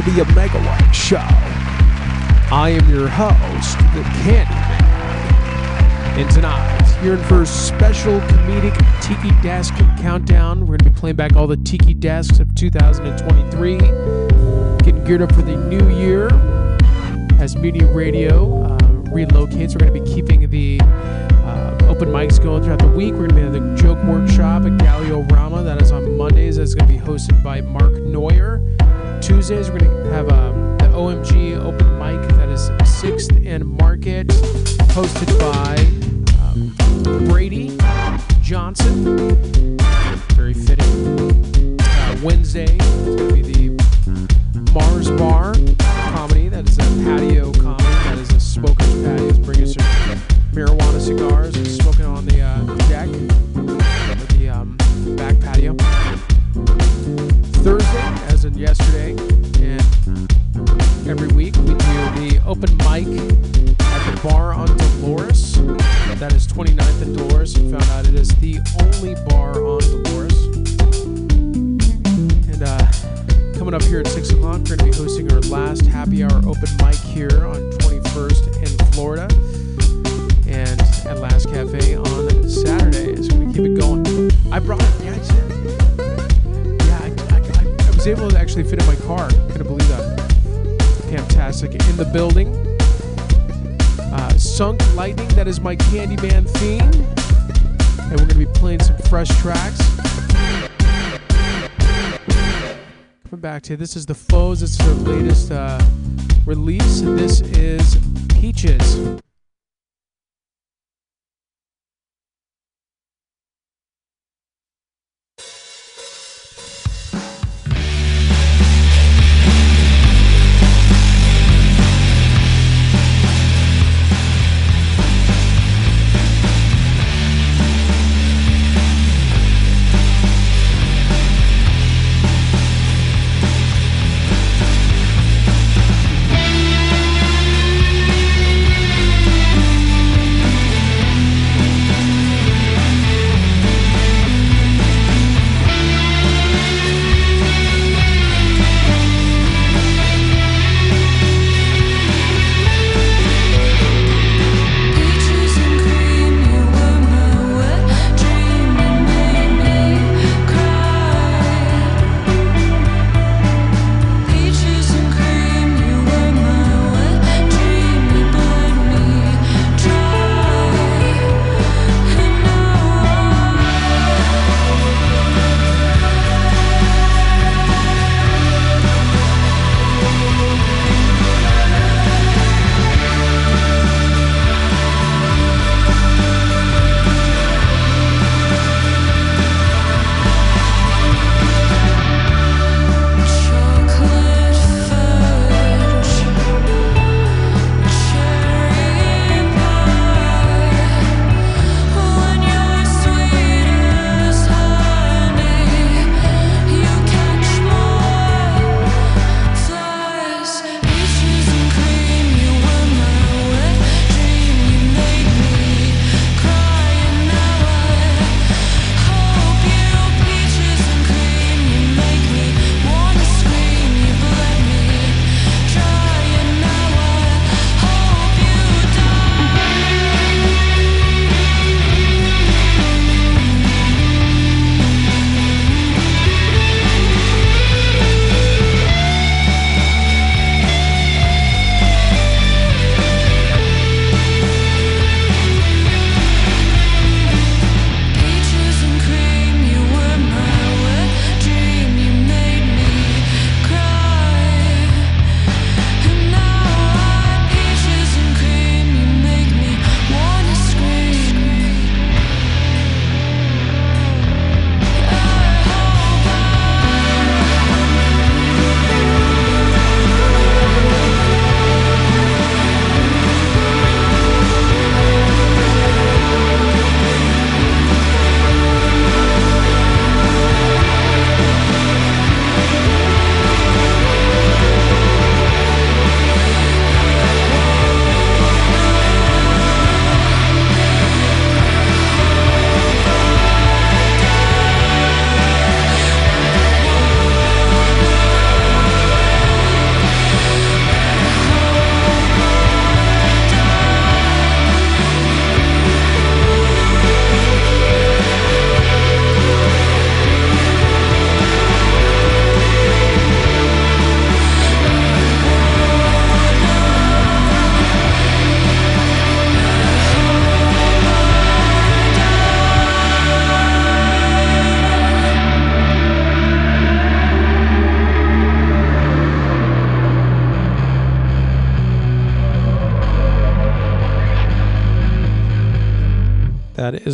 JW Megawatt Show. I am your host, the Candy Man. And tonight, you're in for a special comedic Tiki Desk Countdown. We're going to be playing back all the Tiki Desks of 2023. Getting geared up for the new year as Mutiny Radio uh, relocates. We're going to be keeping the uh, open mics going throughout the week. We're going to be at the Joke Workshop at Galileo Rama. That is on Mondays. That's going to be hosted by Mark Neuer. Tuesdays, we're going to have um, the OMG open mic. That is 6th and Market, hosted by um, Brady Johnson. This is the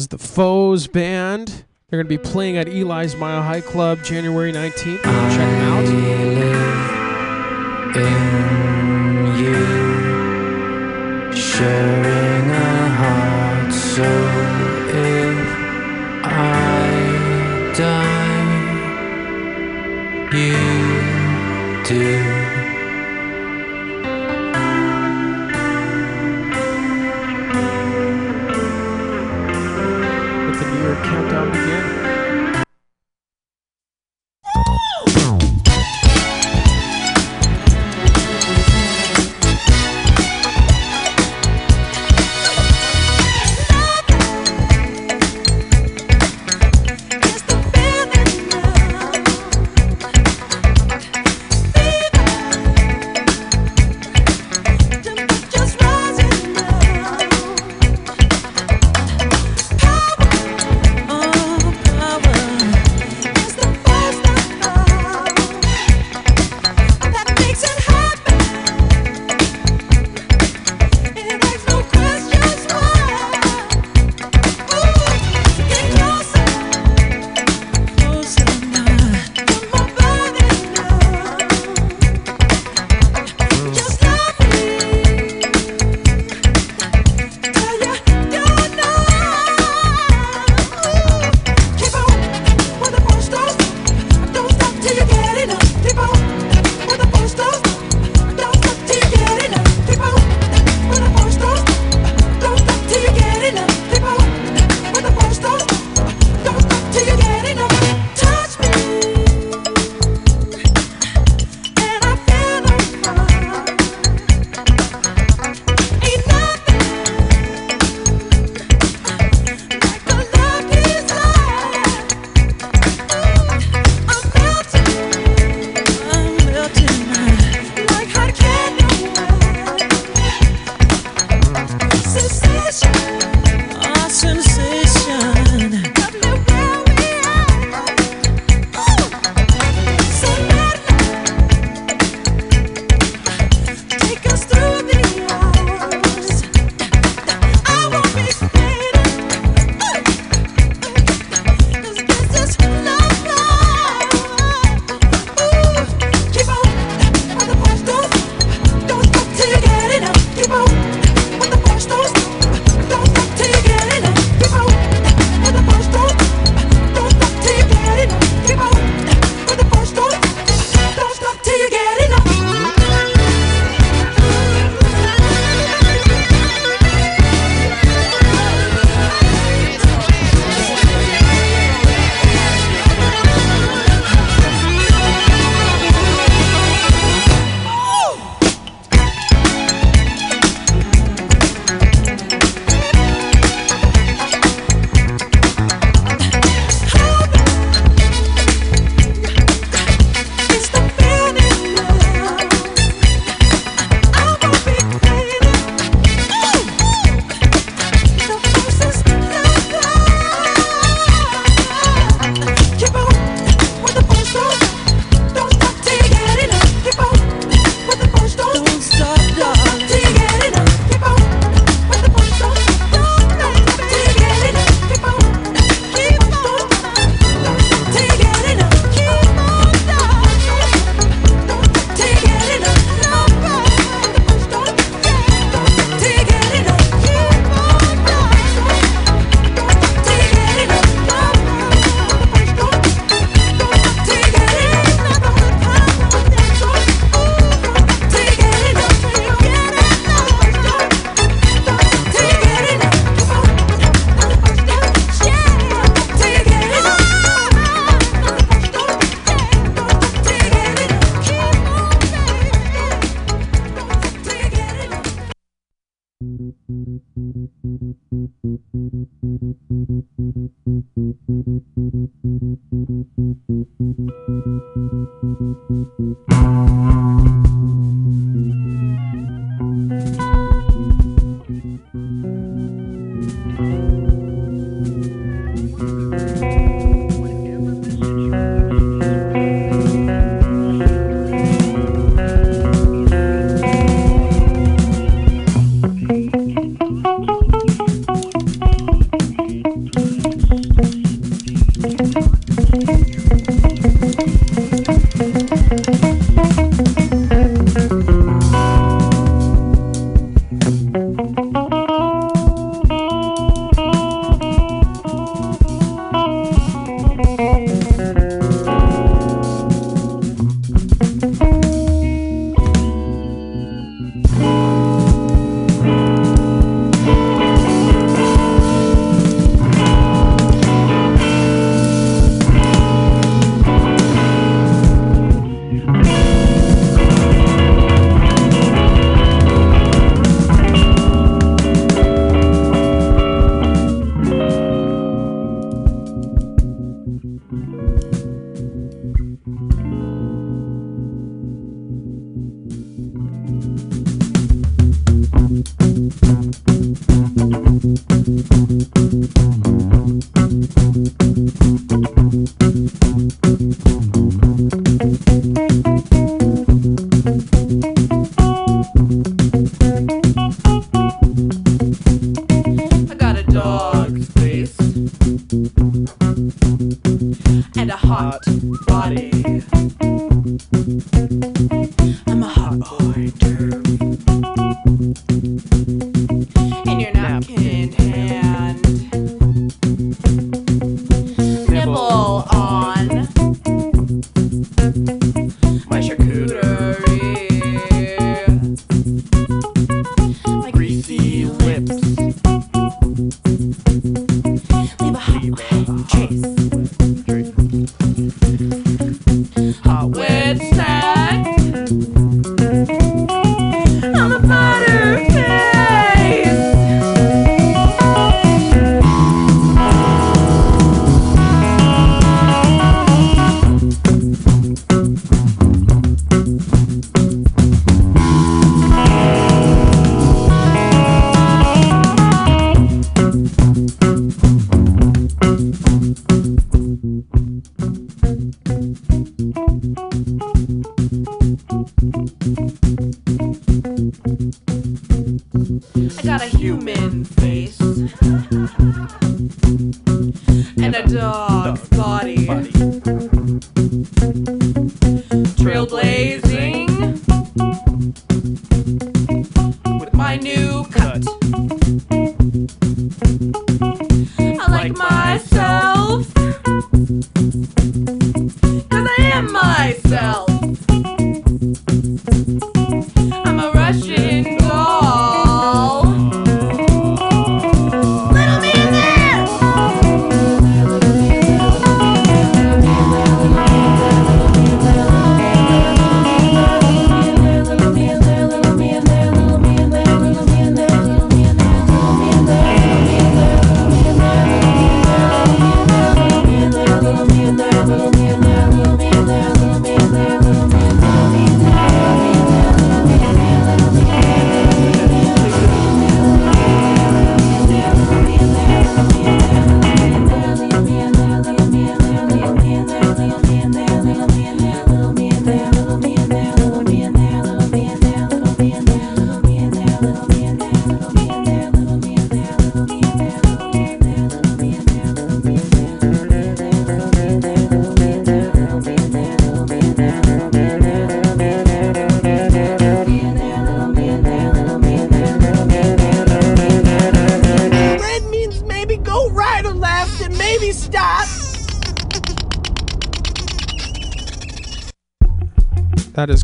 the Foes Band. They're going to be playing at Eli's Mile High Club January 19th. Check them out. you, sharing a heart. So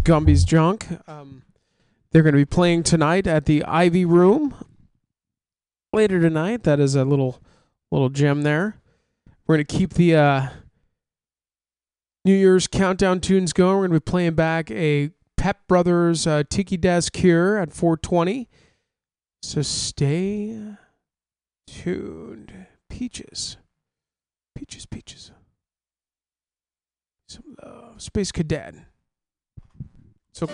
Gumby's Junk. Um, they're going to be playing tonight at the Ivy Room. Later tonight, that is a little little gem there. We're going to keep the uh, New Year's countdown tunes going. We're going to be playing back a Pep Brothers uh, Tiki Desk here at 420. So stay tuned. Peaches. Peaches, peaches. Some love. Space Cadet. So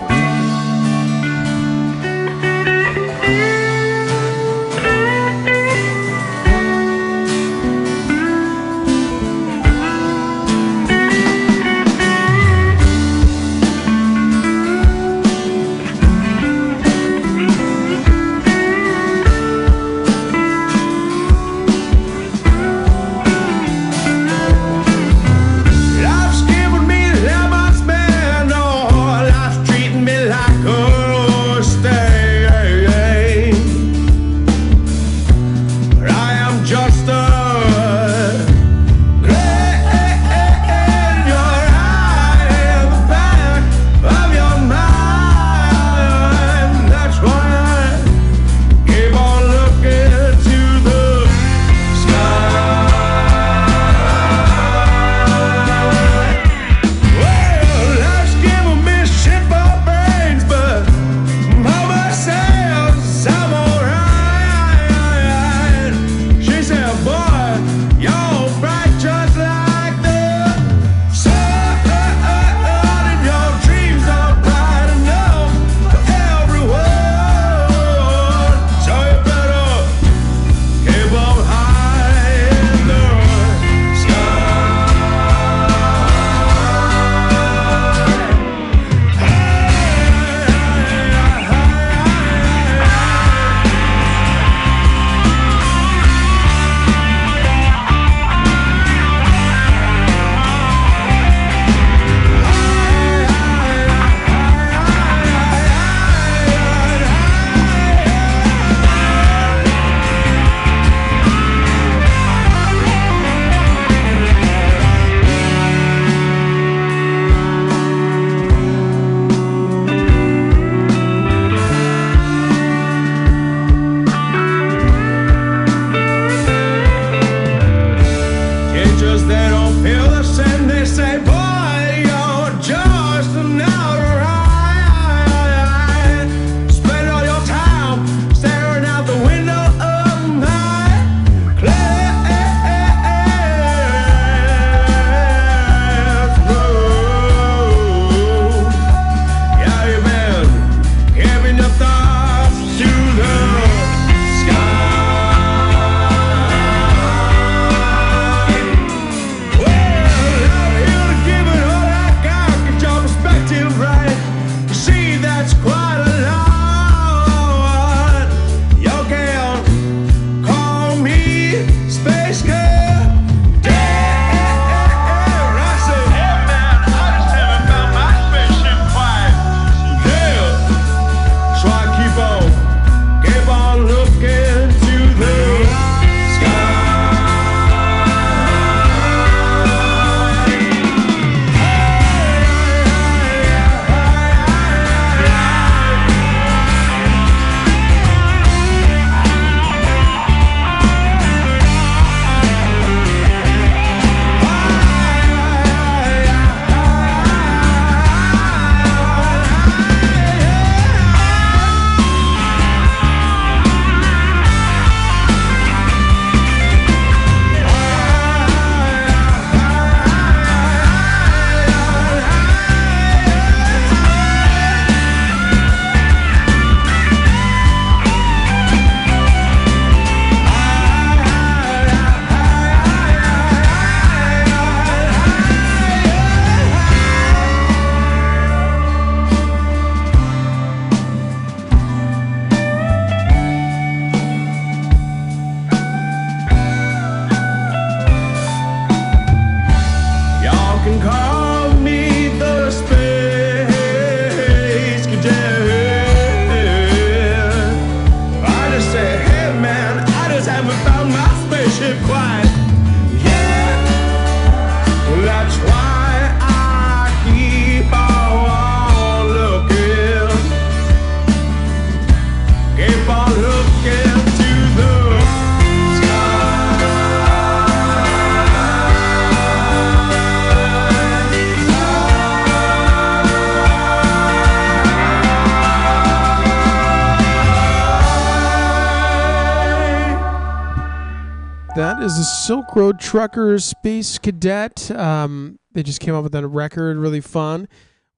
Road Truckers Space Cadet. Um, they just came up with a record, really fun.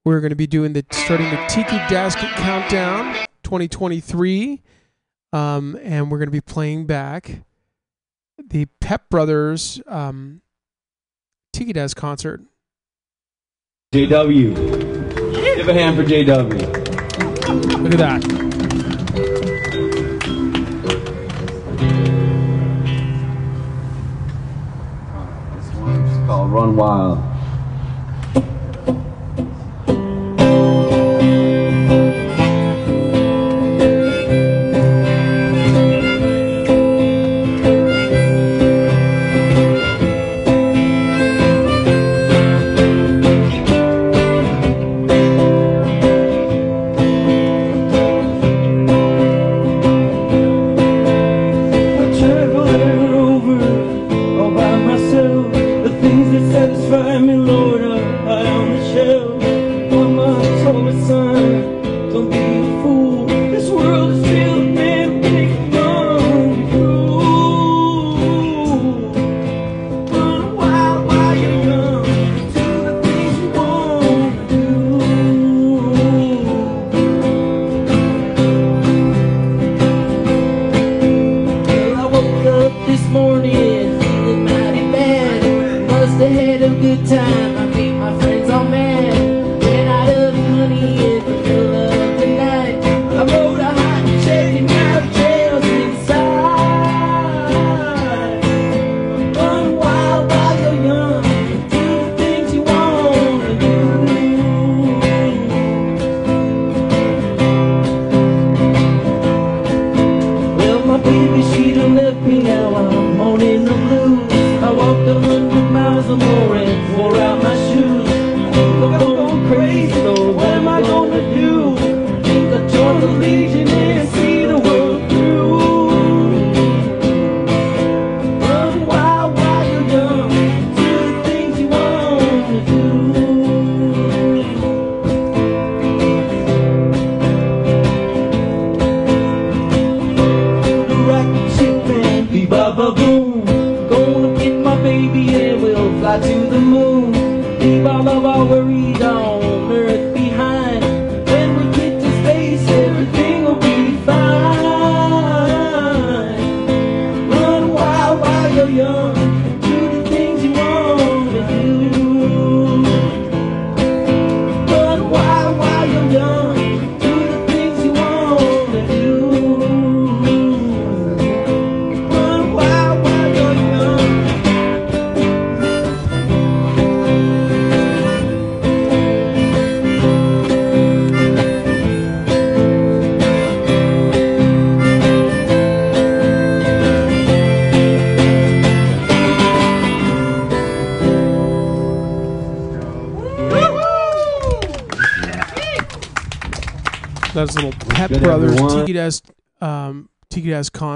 We're going to be doing the starting the Tiki desk Countdown 2023, um, and we're going to be playing back the Pep Brothers um, Tiki desk concert. JW, yeah. give a hand for JW. Look at that. called Run Wild.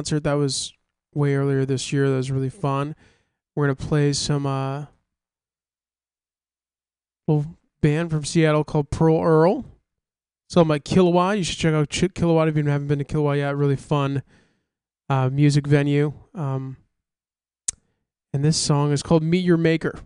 concert that was way earlier this year that was really fun. We're gonna play some uh little band from Seattle called Pearl Earl. So I'm at Kilowatt. You should check out Ch- Kilowatt if you haven't been to Kilowatt yet. Really fun uh, music venue. Um, and this song is called Meet Your Maker.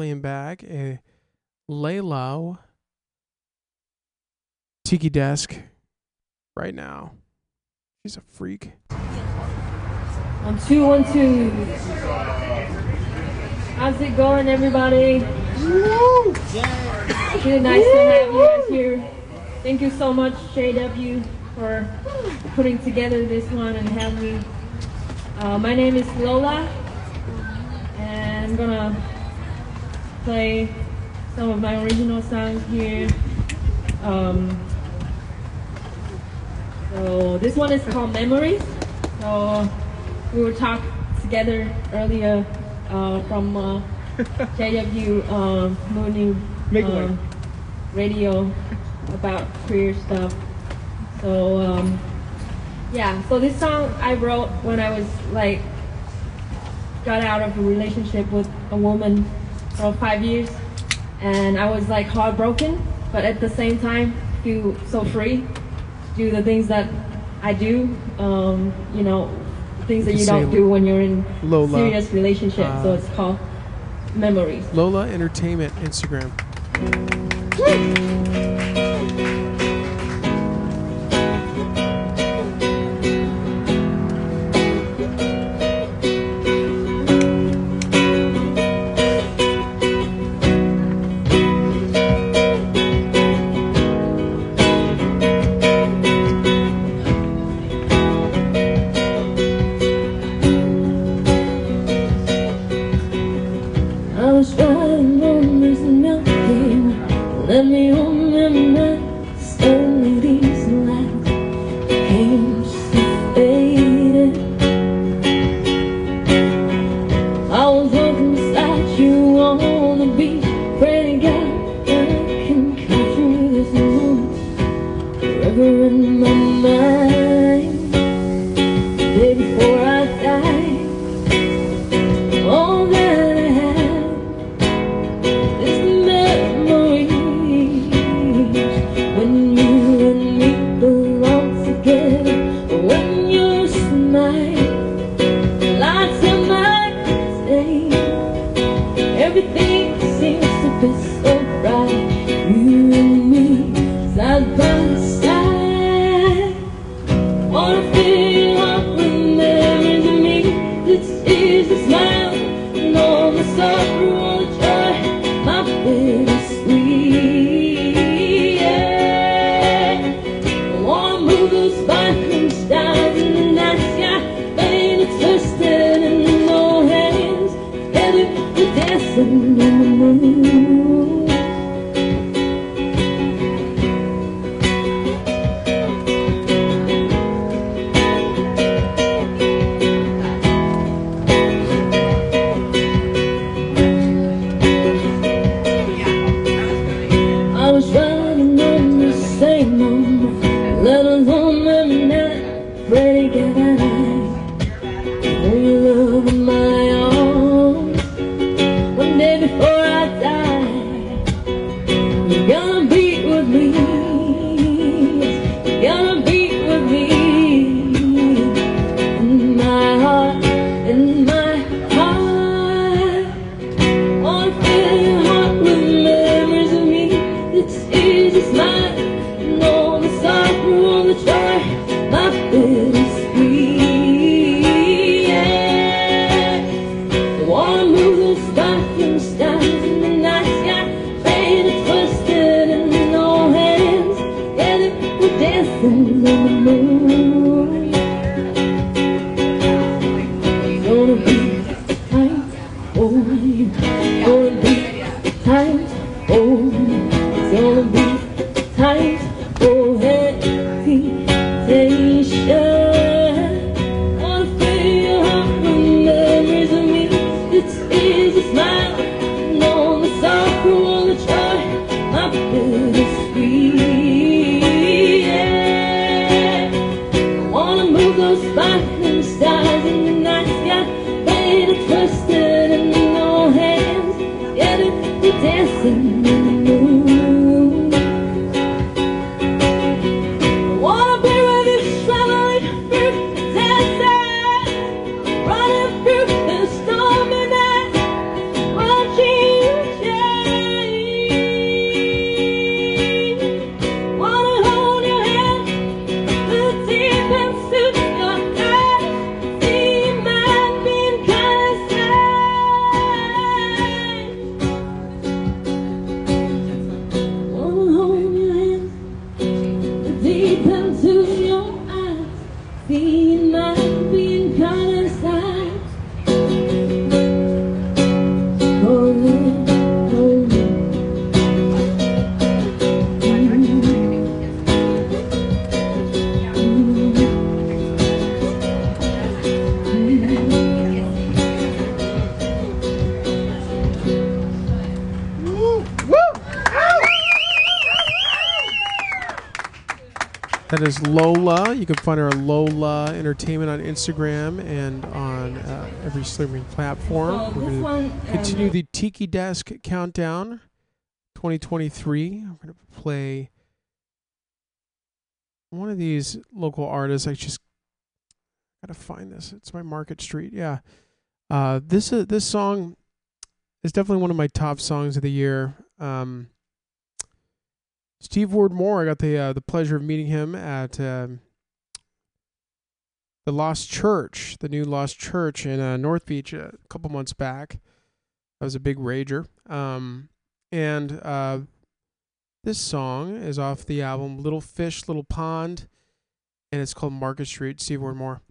Playing back a Layla Tiki Desk right now. She's a freak. On two, one, two. How's it going, everybody? Woo! It's really nice to have you guys here. Thank you so much, JW, for putting together this one and having me. Uh, my name is Lola, and I'm gonna play some of my original songs here. Um, so this one is called Memories. So we were talking together earlier uh, from uh, JW um, morning um, radio about queer stuff. So um, yeah, so this song I wrote when I was like got out of a relationship with a woman for five years, and I was like heartbroken, but at the same time feel so free to do the things that I do. Um, you know, things that You you don't do when you're in Lola, serious relationship. so uh, it's called memories. Lola Entertainment Instagram. Find her at Lola Entertainment on Instagram and on uh, every streaming platform. We're going to continue the Tiki Desk Countdown 2023. I'm going to play one of these local artists. I just got to find this. It's my Market Street. Yeah. Uh, this uh, this song is definitely one of my top songs of the year. Um, Steve Ward Moore. I got the uh, the pleasure of meeting him at um, the Lost Church, the new Lost Church in uh, North Beach a couple months back. That was a big rager. Um, and uh, this song is off the album Little Fish, Little Pond, and it's called Market Street. Steve Moore.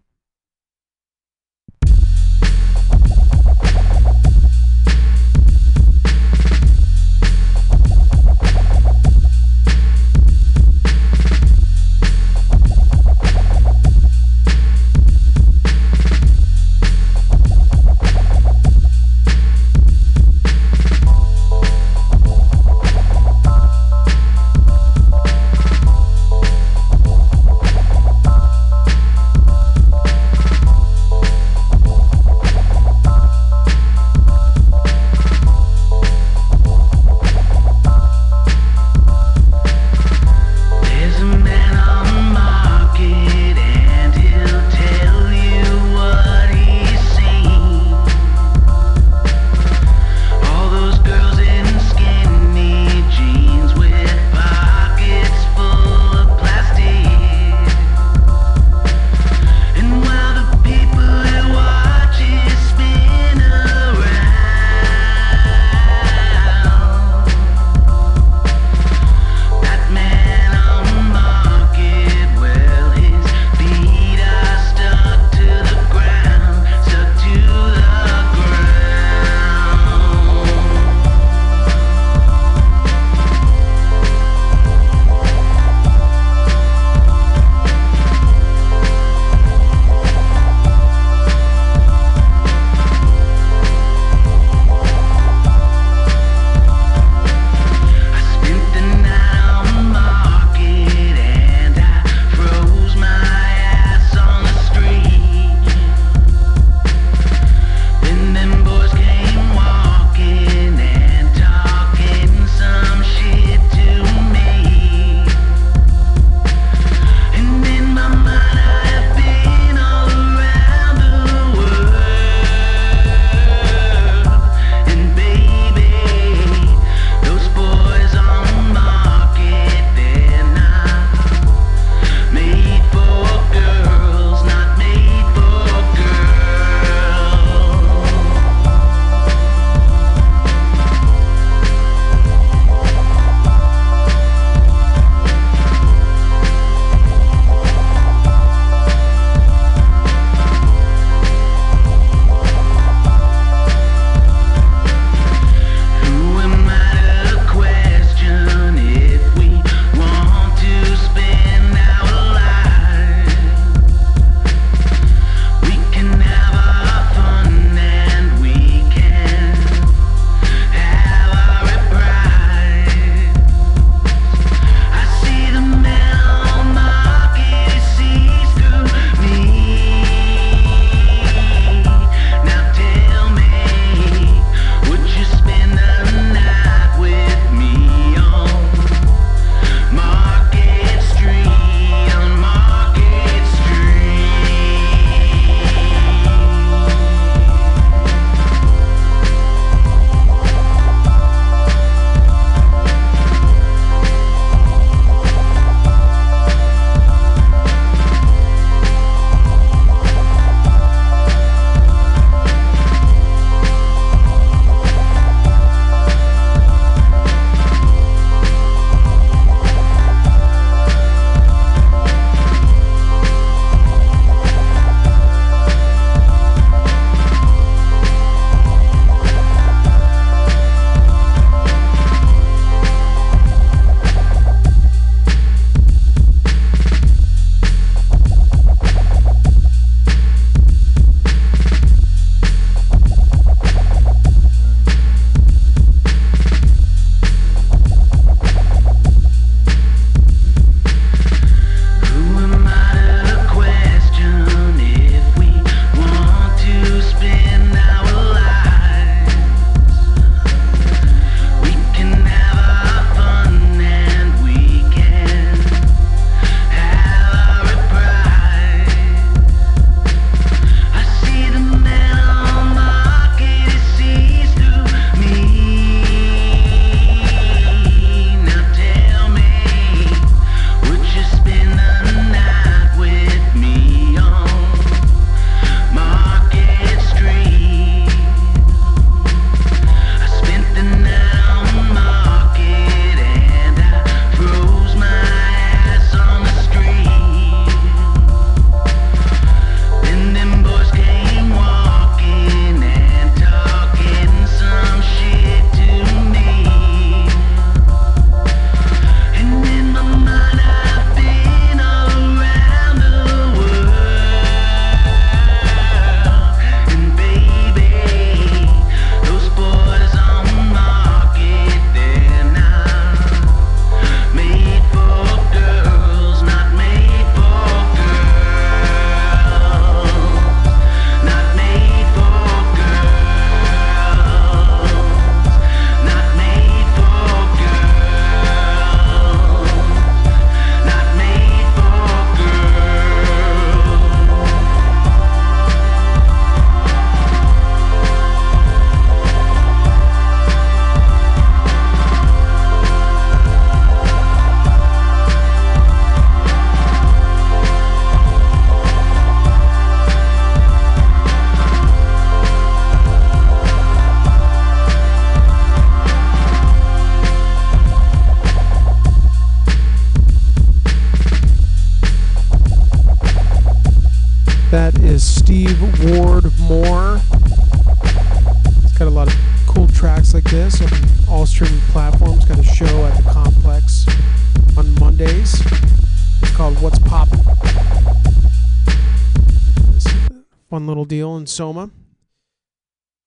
Soma.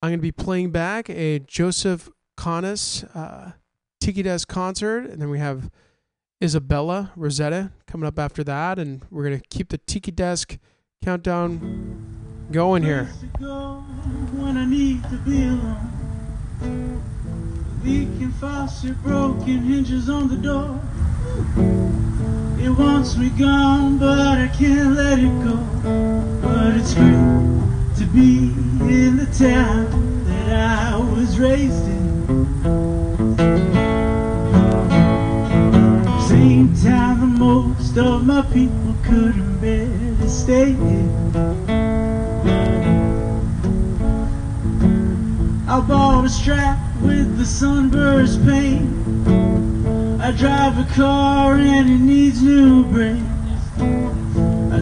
I'm going to be playing back a Joseph Canas uh, Tiki Desk concert, and then we have Isabella Rosetta coming up after that, and we're going to keep the Tiki Desk countdown going here. Leaking faucet, broken hinges on the door. It wants me gone, but I can't let it go. But it's great to be in the town that I was raised in. Same town that most of my people couldn't bear to stay in. I bought a strap with the sunburst paint. I drive a car and it needs new brakes.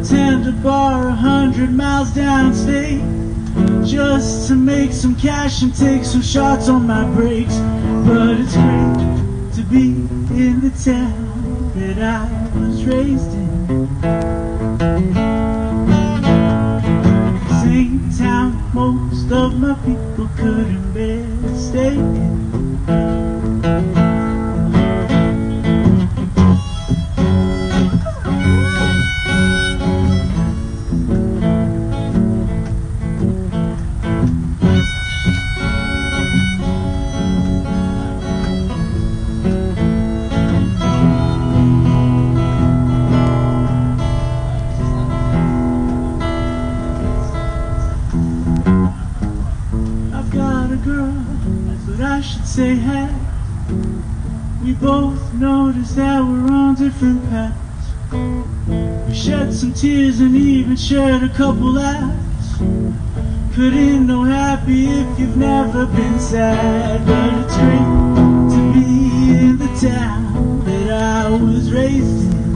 To bar a hundred miles downstate just to make some cash and take some shots on my breaks. But it's great to be in the town that I was raised in. Same town most of my people couldn't bear to. Tears and even shared a couple laughs. Couldn't know happy if you've never been sad, but it's great to be in the town that I was raised in.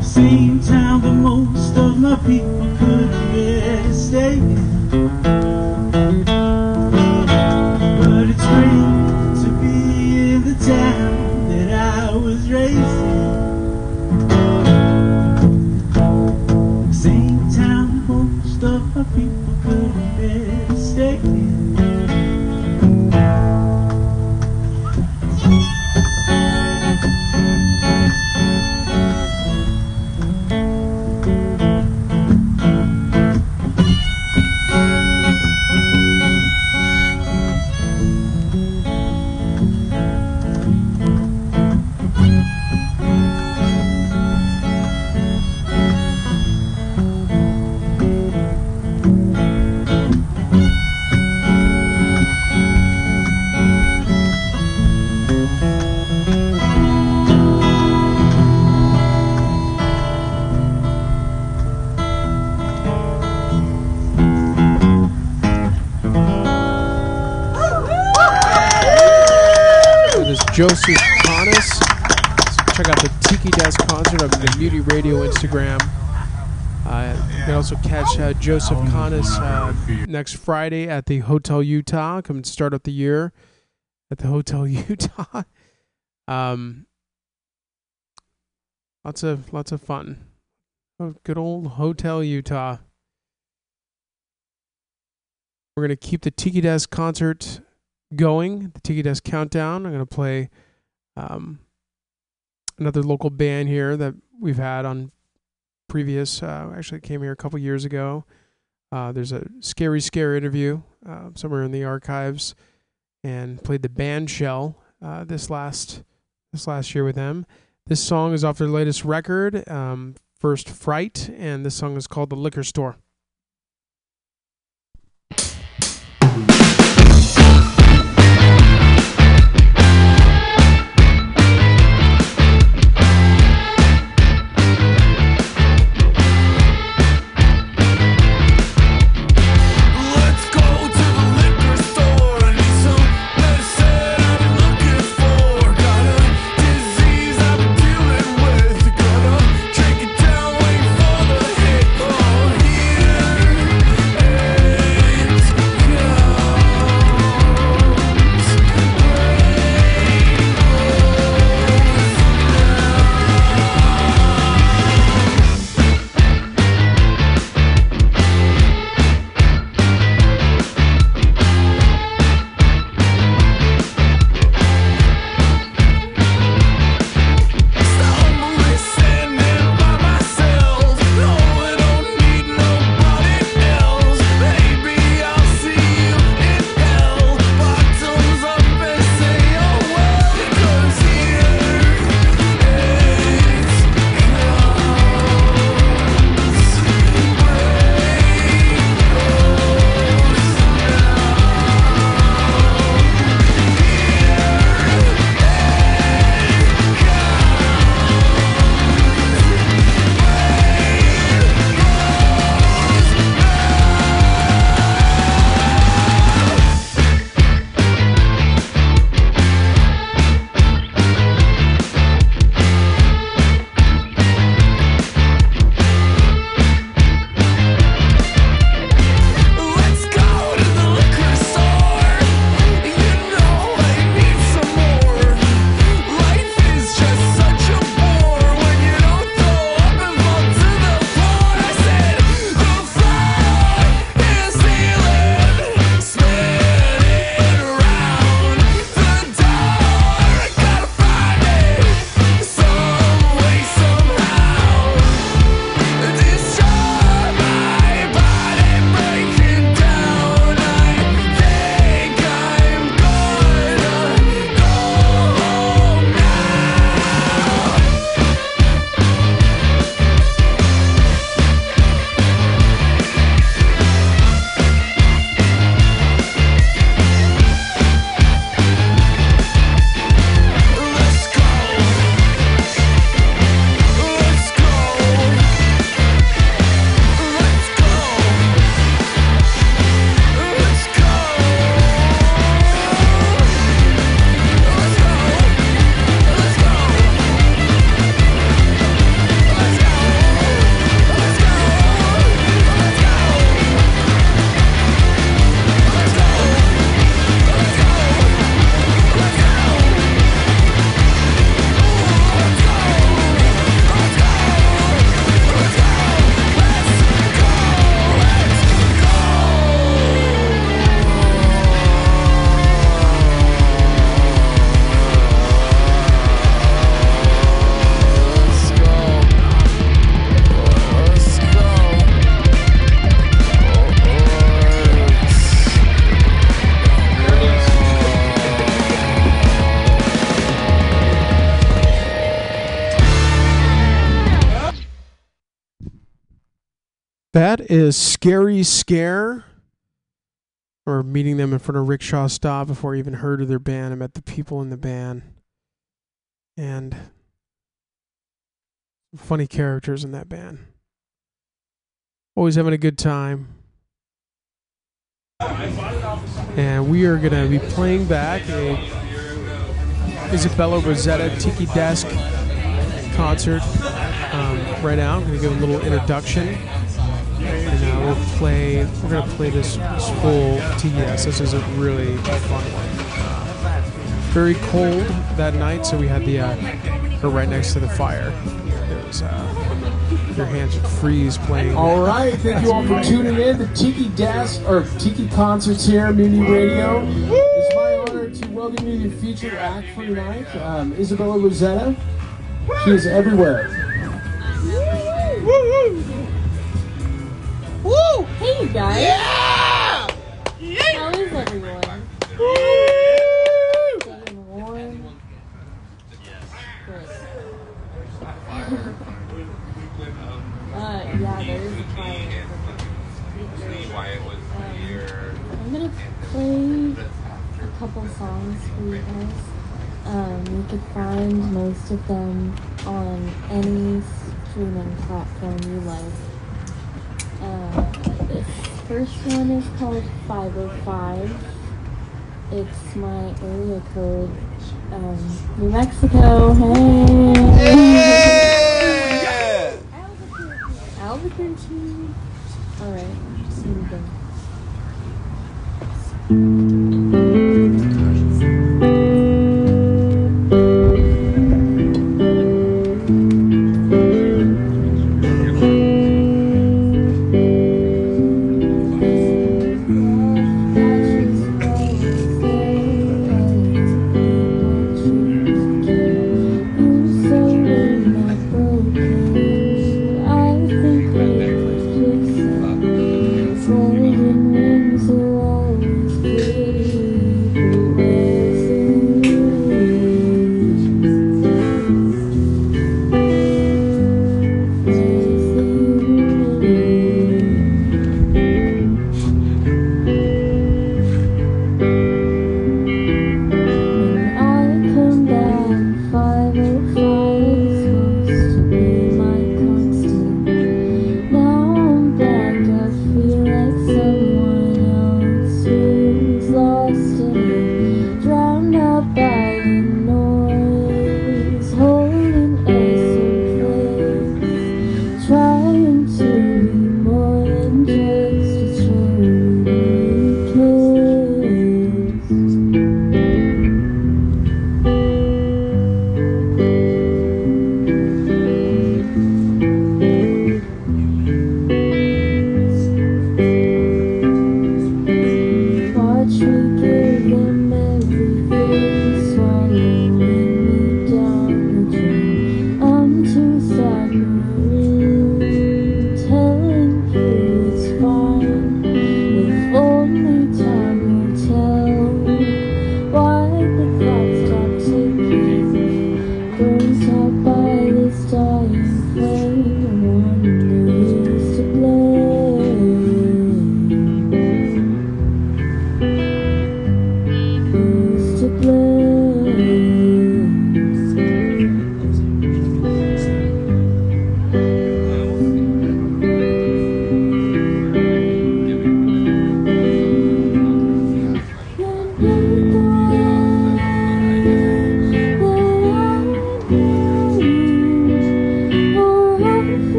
Same town that most of my people couldn't bear to stay in. Joseph Canas uh, next Friday at the Hotel Utah. Come and start up the year at the Hotel Utah. um, lots of lots of fun. Oh, good old Hotel Utah. We're gonna keep the Tiki Desk concert going. The Tiki Desk Countdown. I'm gonna play um, another local band here that we've had on previous. Uh, actually, came here a couple years ago. Uh, there's a scary, scare interview uh, somewhere in the archives, and played the band shell uh, this last this last year with them. This song is off their latest record, um, First Fright, and this song is called "The Liquor Store." That is Scary Scare. Or meeting them in front of Rickshaw Stop before I even heard of their band. I met the people in the band. And funny characters in that band. Always having a good time. And we are to be playing back a Isabella Rosetta Tiki Desk concert um, right now. I'm to give a little introduction. We'll play, we're to play this, full TDS. This is a really fun one. Very cold that night, so we had the, uh, her right next to the fire. It was, uh, your hands would freeze playing. All right, thank you all for tuning in to Tiki Desk or Tiki Concerts here, Mutiny Radio. It's my honor to welcome you to the featured act for tonight, um, Isabella Rosetta. She is everywhere. Guys. Yeah! How is everyone? Staying warm? Good. uh, yeah, there is a fire. Um, I'm gonna play a couple songs for you guys. Um, you could find most of them on any streaming platform you like. Uh, this first one is called 505. It's my area code. Um, New Mexico, hey! Yeah! Albuquerque. Albuquerque. Alright, just need to Golden wings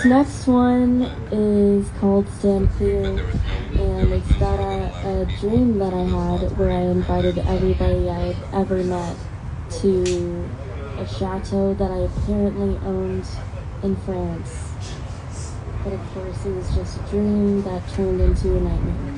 this next one is called Stand Clear, and it's about a, a dream that I had where I invited everybody I had ever met to a chateau that I apparently owned in France. But of course, it was just a dream that turned into a nightmare.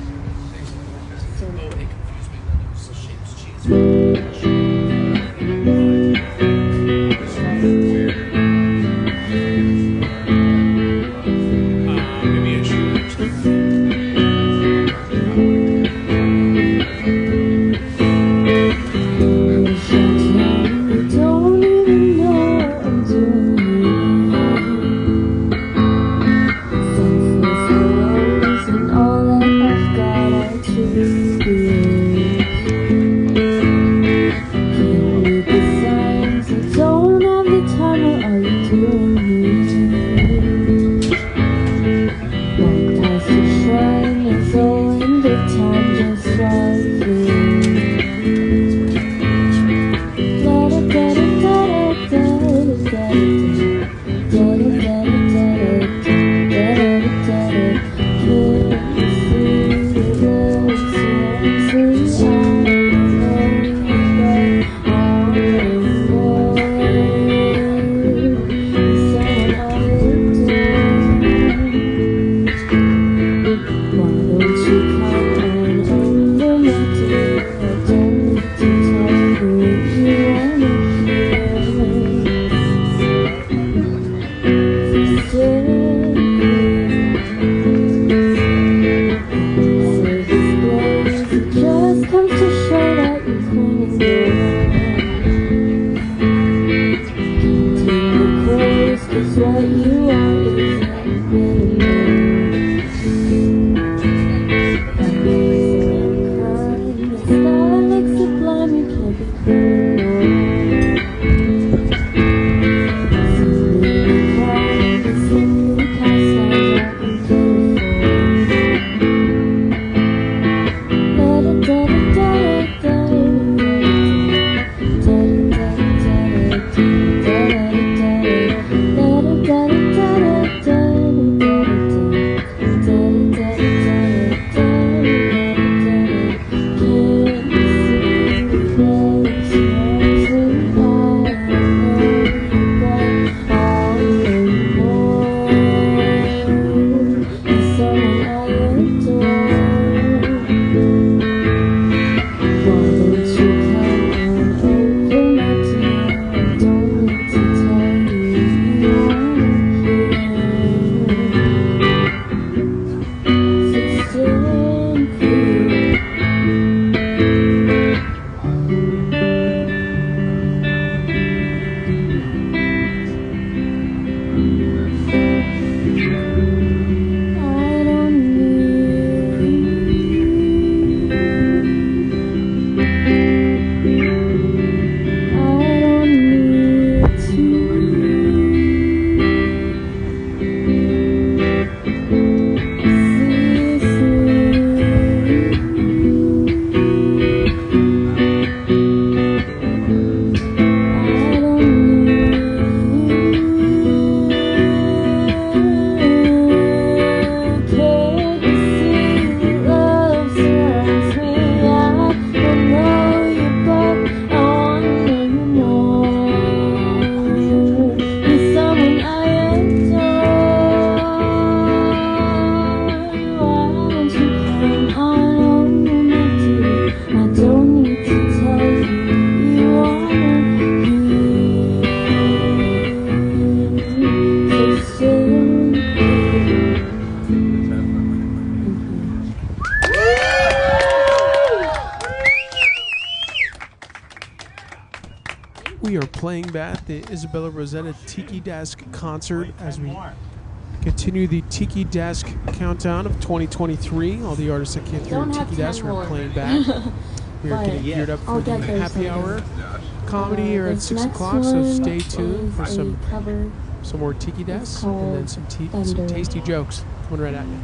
Isabella Rosetta Tiki Desk concert as we continue the Tiki Desk countdown of 2023. All the artists that came through Tiki Desk are playing back. we are getting geared up for the happy hour comedy here at 6 o'clock, so stay tuned for some, some more Tiki Desk and then some, some tasty jokes coming right at you.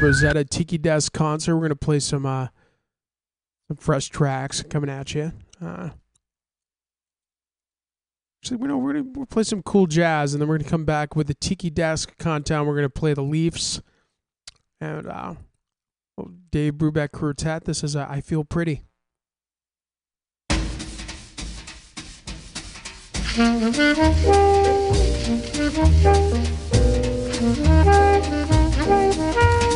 Rosetta Tiki Desk concert. We're gonna play some uh, some fresh tracks coming at you. Uh, so we know we're gonna we'll play some cool jazz, and then we're gonna come back with the Tiki Desk content. We're gonna play the Leafs and uh, Dave Brubeck Quartet. This is uh, I Feel Pretty. Thank you.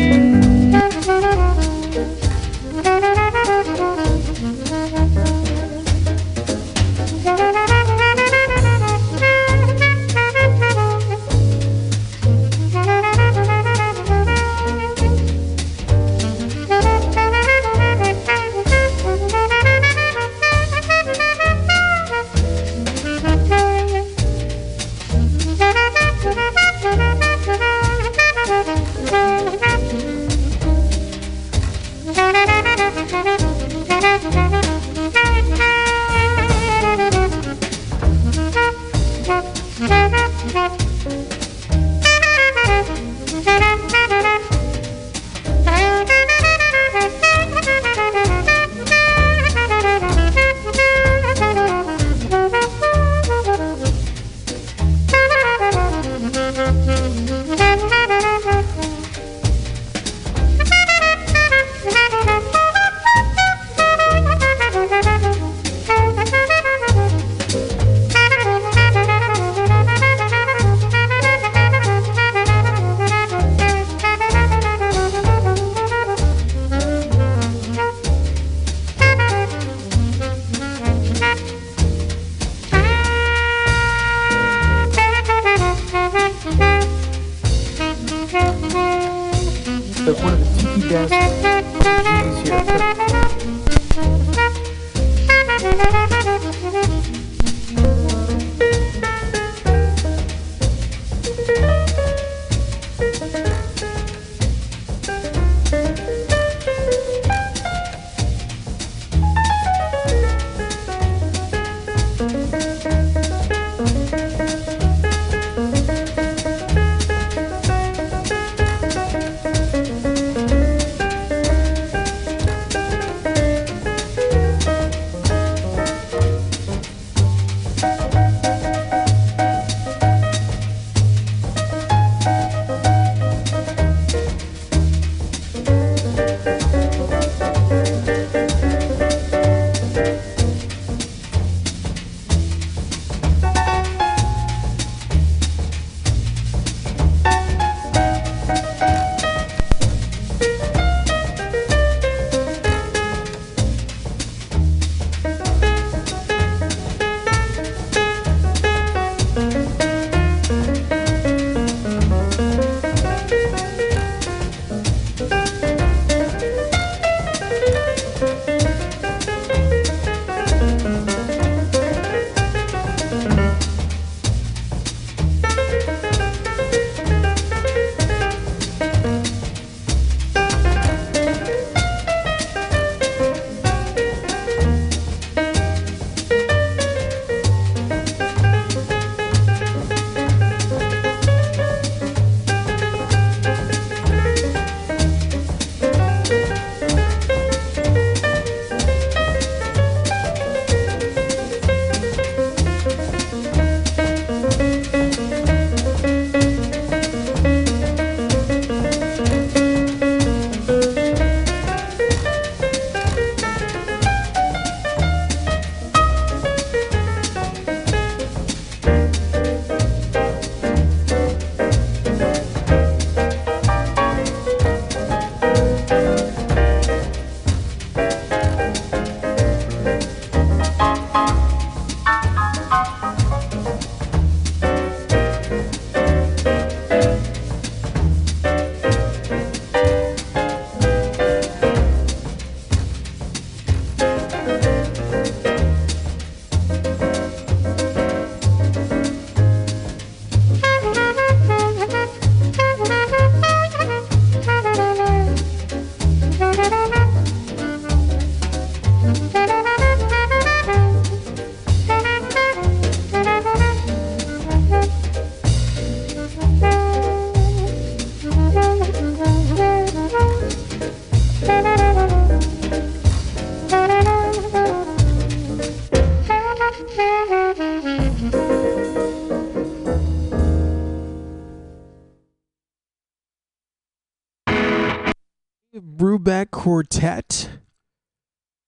Brubeck Quartet.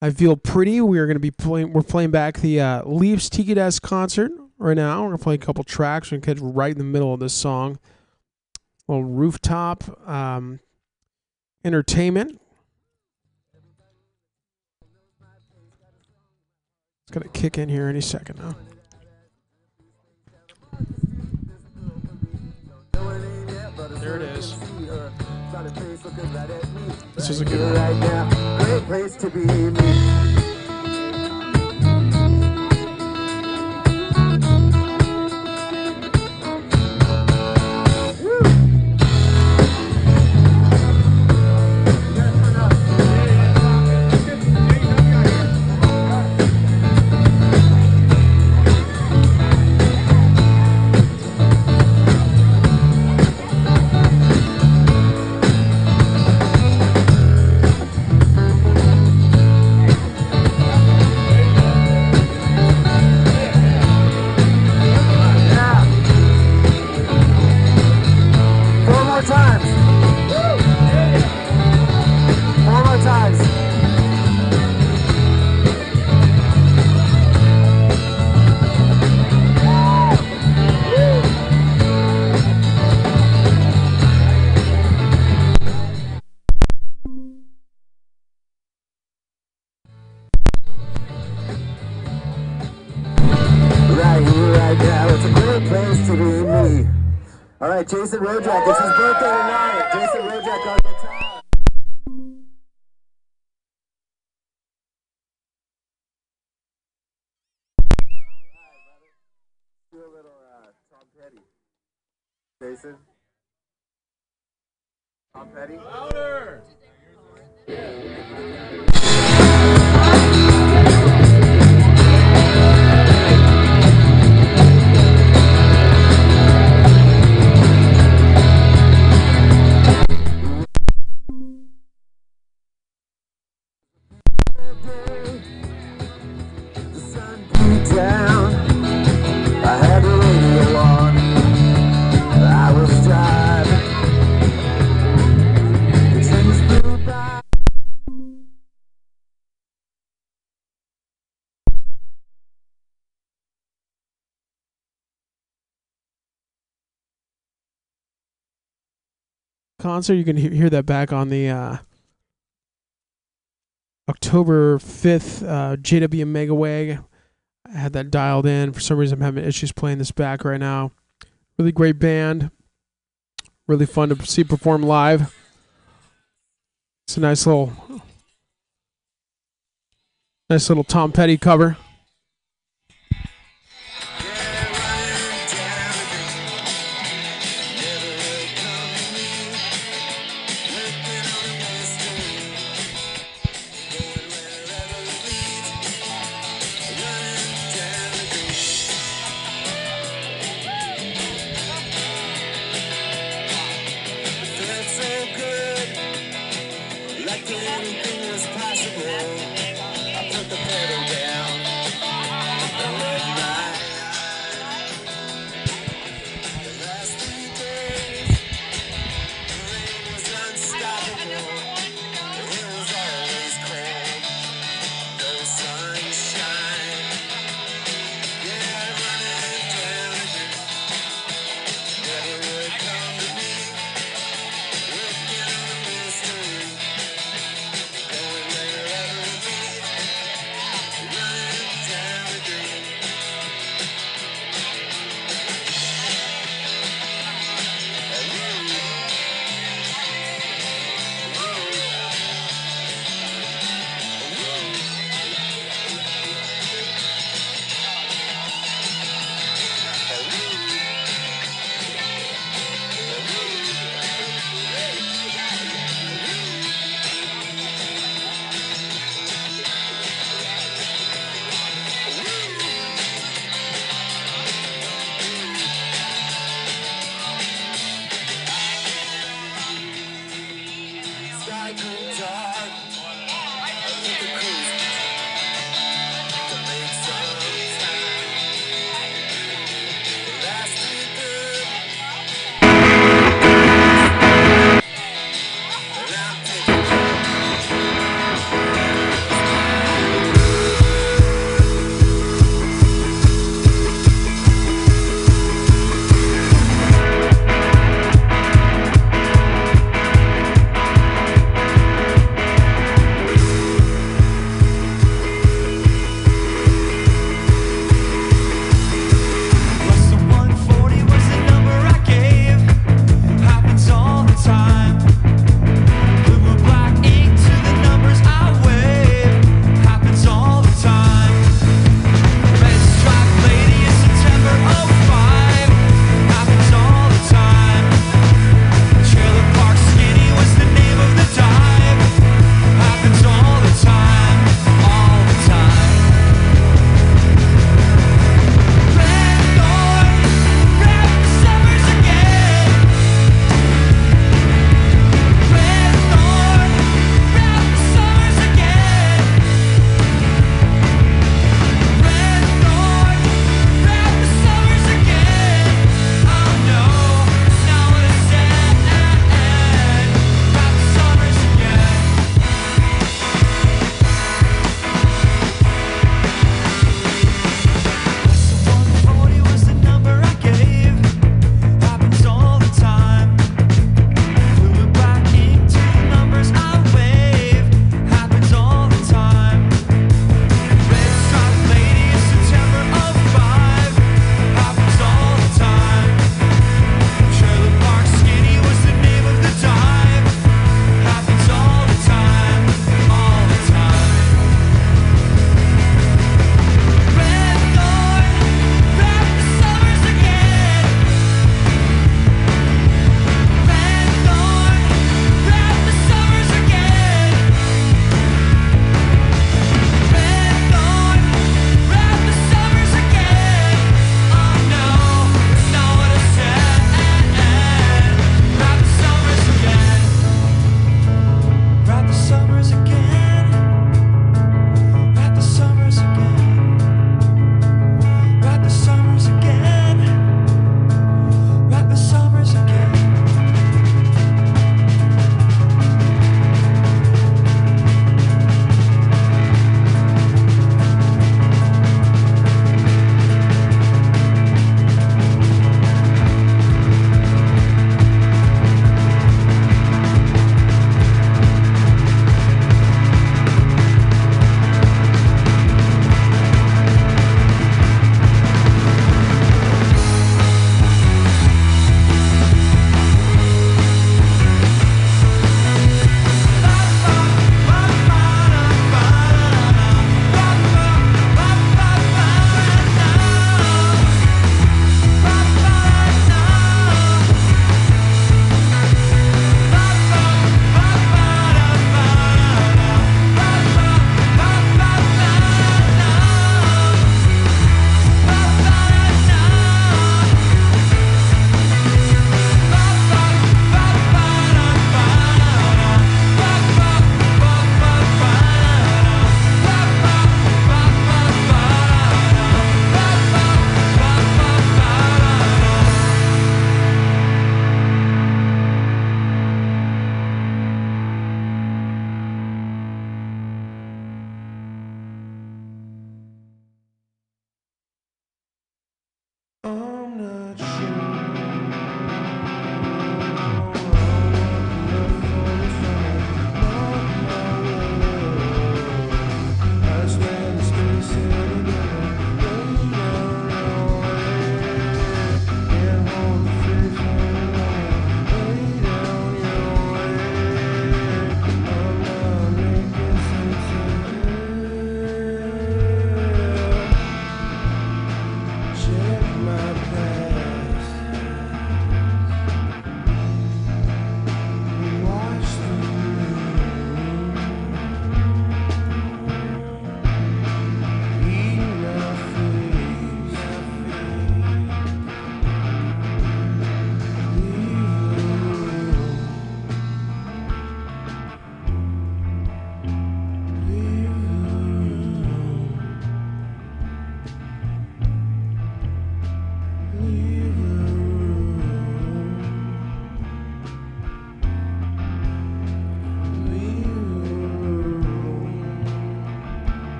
I feel pretty. We are going to be playing. We're playing back the uh, Leafs Tiki Desk concert right now. We're going to play a couple tracks. We're going to catch right in the middle of this song. A little rooftop um, entertainment. It's going to kick in here any second now. There it is. This is a good one. Jason Rojak. It's his birthday tonight. Jason Rojak on guitar. Do a little uh, Tom Petty. Jason. Tom Petty. Louder. Concert. You can he- hear that back on the uh, October 5th uh, JW Megaweg. I had that dialed in. For some reason, I'm having issues playing this back right now. Really great band. Really fun to see perform live. It's a nice little, nice little Tom Petty cover.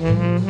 Mm-hmm.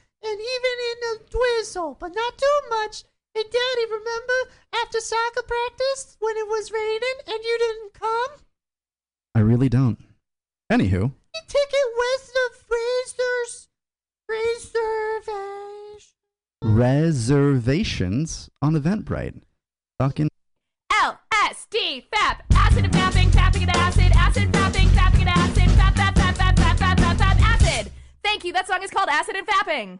and even in a drizzle, but not too much. Hey, Daddy, remember after soccer practice when it was raining and you didn't come? I really don't. Anywho, Ticket with the freezers. Reservation. reservations on Eventbrite. Fucking L S D FAP acid and fapping fapping and acid acid fapping fapping and acid fap fap fap fap fap fap fap fap acid. Thank you. That song is called Acid and Fapping.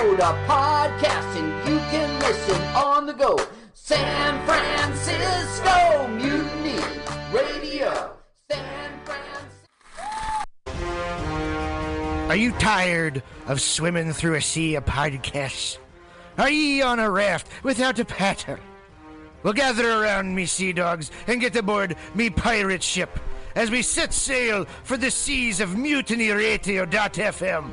a podcast and you can listen on the go. San Francisco Mutiny Radio. San Francisco. Are you tired of swimming through a sea of podcasts? Are ye on a raft without a paddle? Well, gather around me, sea dogs, and get aboard me pirate ship as we set sail for the seas of mutinyradio.fm.